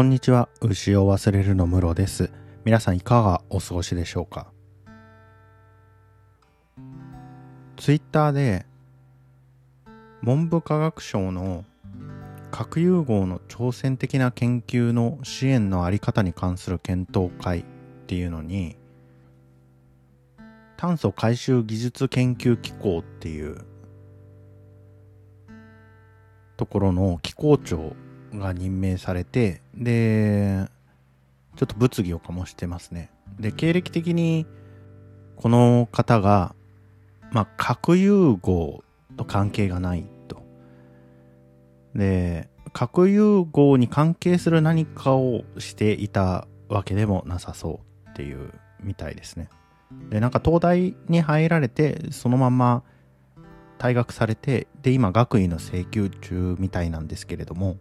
こんにちは。牛を忘れるのムロです。皆さんいかがお過ごしでしょうか？ツイッターで文部科学省の核融合の挑戦的な研究の支援のあり方に関する検討会っていうのに炭素回収技術研究機構っていうところの機構長が任命されてでちょっと物議を醸してますね。で経歴的にこの方がまあ核融合と関係がないと。で核融合に関係する何かをしていたわけでもなさそうっていうみたいですね。でなんか東大に入られてそのまま退学されてで今学位の請求中みたいなんですけれども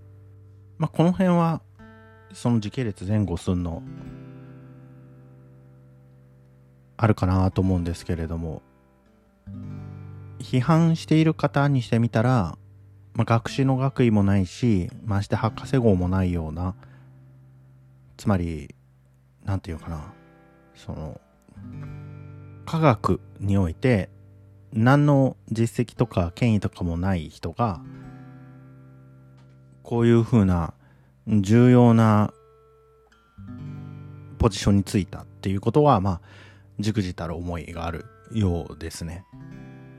まあこの辺はその時系列前後すんのあるかなと思うんですけれども批判している方にしてみたら、まあ、学士の学位もないしまして博士号もないようなつまりなんていうかなその科学において何の実績とか権威とかもない人がこういうふうな重要なポジションについたっていうことはまあじくじたる思いがあるようですね。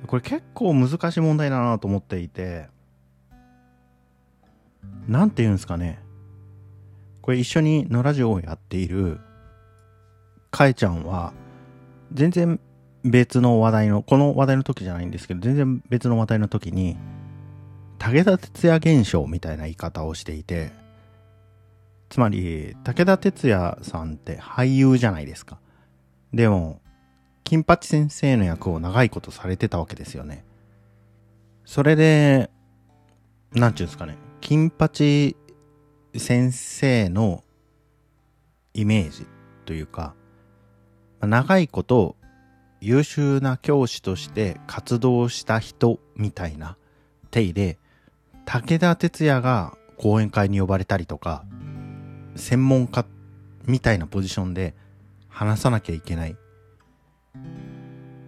これ結構難しい問題だなと思っていてなんて言うんですかねこれ一緒にのラジオをやっているかえちゃんは全然別の話題のこの話題の時じゃないんですけど全然別の話題の時に武田鉄矢現象みたいな言い方をしていてつまり武田鉄矢さんって俳優じゃないですかでも金八先生の役を長いことされてたわけですよね。それで、なんちゅうんですかね、金八先生のイメージというか、長いこと優秀な教師として活動した人みたいな体で、武田鉄矢が講演会に呼ばれたりとか、専門家みたいなポジションで話さなきゃいけない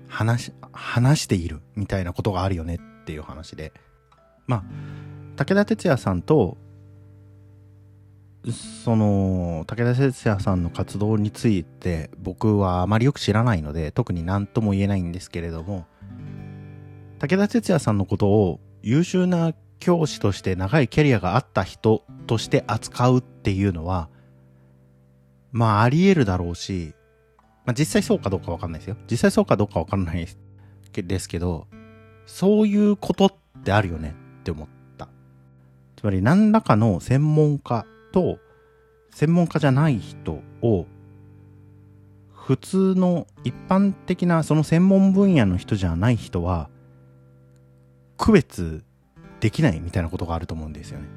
話、話しているみたいなことがあるよねっていう話で。まあ、武田鉄矢さんと、その、武田鉄矢さんの活動について僕はあまりよく知らないので、特に何とも言えないんですけれども、武田鉄矢さんのことを優秀な教師として長いキャリアがあった人として扱うっていうのは、まああり得るだろうし、まあ、実際そうかどうかわかんないですよ。実際そうかどうかわかんないですけど、そういうことってあるよねって思った。つまり何らかの専門家と専門家じゃない人を普通の一般的なその専門分野の人じゃない人は区別できないみたいなことがあると思うんですよね。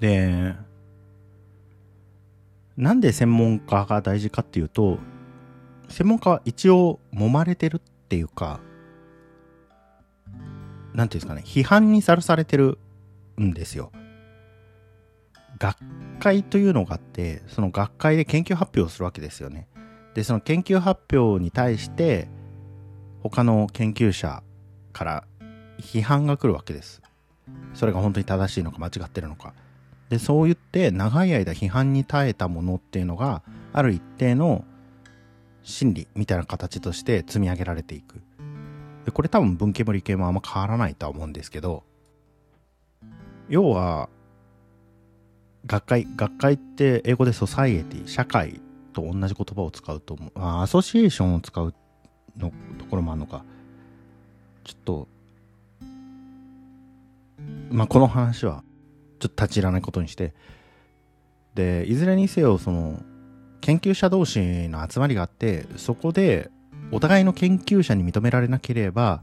で、なんで専門家が大事かっていうと、専門家は一応揉まれてるっていうか、なんていうんですかね、批判にさらされてるんですよ。学会というのがあって、その学会で研究発表をするわけですよね。で、その研究発表に対して、他の研究者から批判が来るわけです。それが本当に正しいのか間違ってるのか。で、そう言って長い間批判に耐えたものっていうのが、ある一定の心理みたいな形として積み上げられていく。でこれ多分文系も理系もあんま変わらないとは思うんですけど、要は、学会、学会って英語でソサイエティ、社会と同じ言葉を使うと思う。あ、アソシエーションを使うのところもあるのか。ちょっと、まあ、この話は、ちょっと立ち入らないことにして、で、いずれにせよ、その、研究者同士の集まりがあって、そこでお互いの研究者に認められなければ、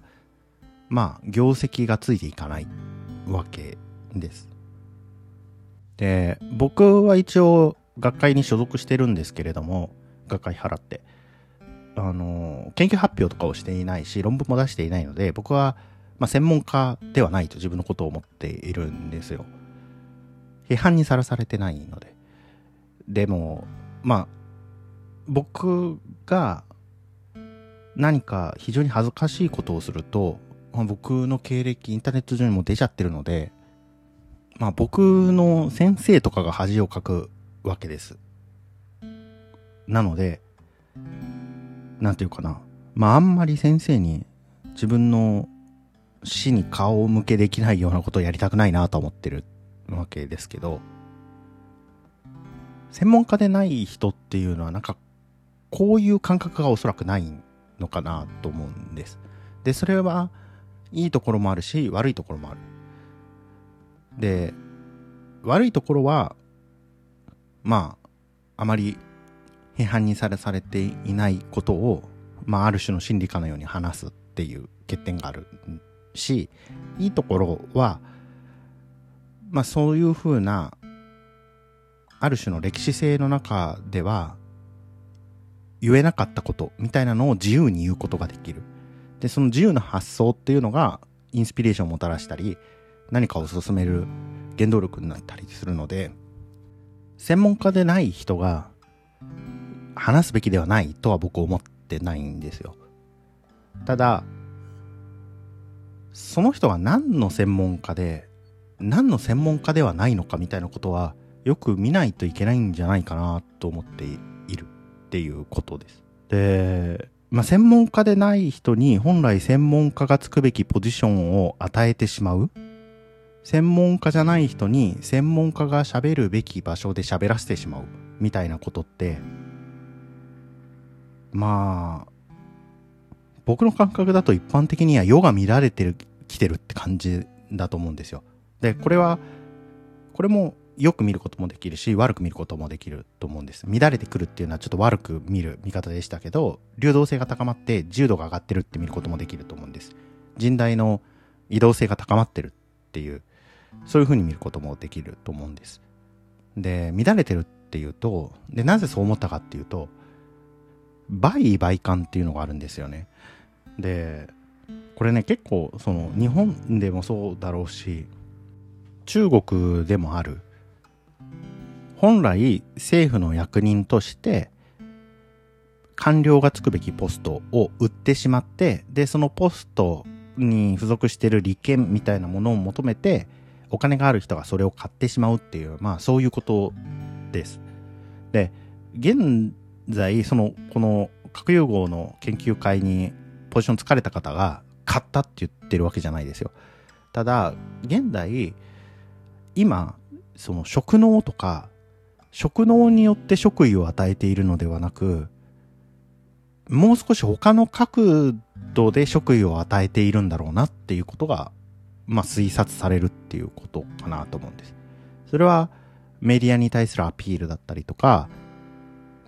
まあ、業績がついていかないわけです。で、僕は一応学会に所属してるんですけれども、学会払って。あの、研究発表とかをしていないし、論文も出していないので、僕は、まあ、専門家ではないと自分のことを思っているんですよ。批判にさらされてないので。でも、まあ、僕が何か非常に恥ずかしいことをすると、まあ、僕の経歴インターネット上にも出ちゃってるので、まあ僕の先生とかが恥をかくわけです。なので、なんていうかな。まああんまり先生に自分の死に顔を向けできないようなことをやりたくないなと思ってるわけですけど、専門家でない人っていうのはなんかこういう感覚がおそらくないのかなと思うんです。で、それはいいところもあるし悪いところもある。で、悪いところは、まあ、あまり批判にされされていないことを、まあ、ある種の心理家のように話すっていう欠点があるんし、いいところは、まあ、そういうふうな、ある種の歴史性の中では、言えなかったことみたいなのを自由に言うことができる。で、その自由な発想っていうのが、インスピレーションをもたらしたり、何かを進める原動力になったりするので、専門家でない人が話すべきではないとは僕思ってないんですよ。ただ、その人が何の専門家で、何の専門家ではないのかみたいなことはよく見ないといけないんじゃないかなと思っているっていうことです。で、まあ、専門家でない人に本来専門家がつくべきポジションを与えてしまう専門家じゃない人に専門家が喋るべき場所で喋らせてしまうみたいなことってまあ僕の感覚だと一般的には世が乱れてるきてるって感じだと思うんですよ。でこれはこれもよく見ることもできるし悪く見ることもできると思うんです。乱れてくるっていうのはちょっと悪く見る見方でしたけど流動性が高まって自由度が上がってるって見ることもできると思うんです。人代の移動性が高まってるっていうそういうふうに見ることもできると思うんです。で、乱れてるっていうと、で、なぜそう思ったかっていうと、売買感っていうのがあるんですよね。で、これね、結構、その、日本でもそうだろうし、中国でもある。本来、政府の役人として、官僚がつくべきポストを売ってしまって、で、そのポストに付属してる利権みたいなものを求めて、お金がある人がそれを買ってしまうっていう、まあそういうことです。で、現在、その、この核融合の研究会にポジション疲れた方が買ったって言ってるわけじゃないですよ。ただ、現代、今、その職能とか、職能によって職位を与えているのではなく、もう少し他の角度で職位を与えているんだろうなっていうことがまあ、推察されるっていうことかなと思うんです。それはメディアに対するアピールだったりとか、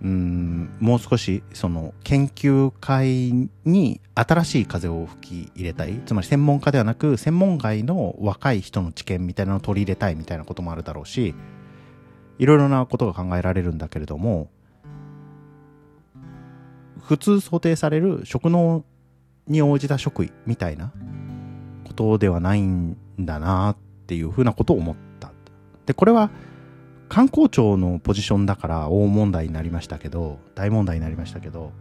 うん、もう少しその研究会に新しい風を吹き入れたい。つまり専門家ではなく専門外の若い人の知見みたいなのを取り入れたいみたいなこともあるだろうし、いろいろなことが考えられるんだけれども、普通想定される職能に応じた職位みたいなことではないんだなっていうふうなことを思った。で、これは観光庁のポジションだから大問題になりましたけど、大問題になりましたけど、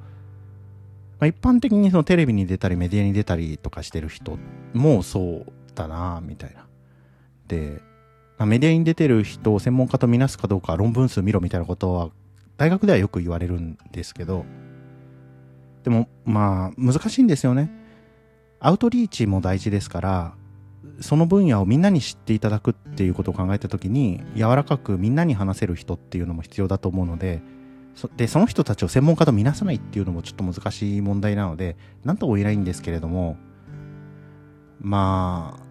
まあ、一般的にそのテレビに出たりメディアに出たりとかしてる人もそうだなみたいな。で、まあ、メディアに出てる人を専門家とみなすかどうか論文数見ろみたいなことは大学ではよく言われるんですけど、でもまあ難しいんですよね。アウトリーチも大事ですから、その分野をみんなに知っていただくっていうことを考えた時に、柔らかくみんなに話せる人っていうのも必要だと思うので、そで、その人たちを専門家とみなさないっていうのもちょっと難しい問題なので、なんとも言えないんですけれども、まあ、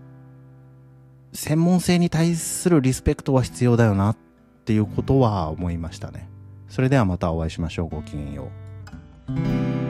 専門性に対するリスペクトは必要だよなっていうことは思いましたね。それではまたお会いしましょう。ごきげんよう。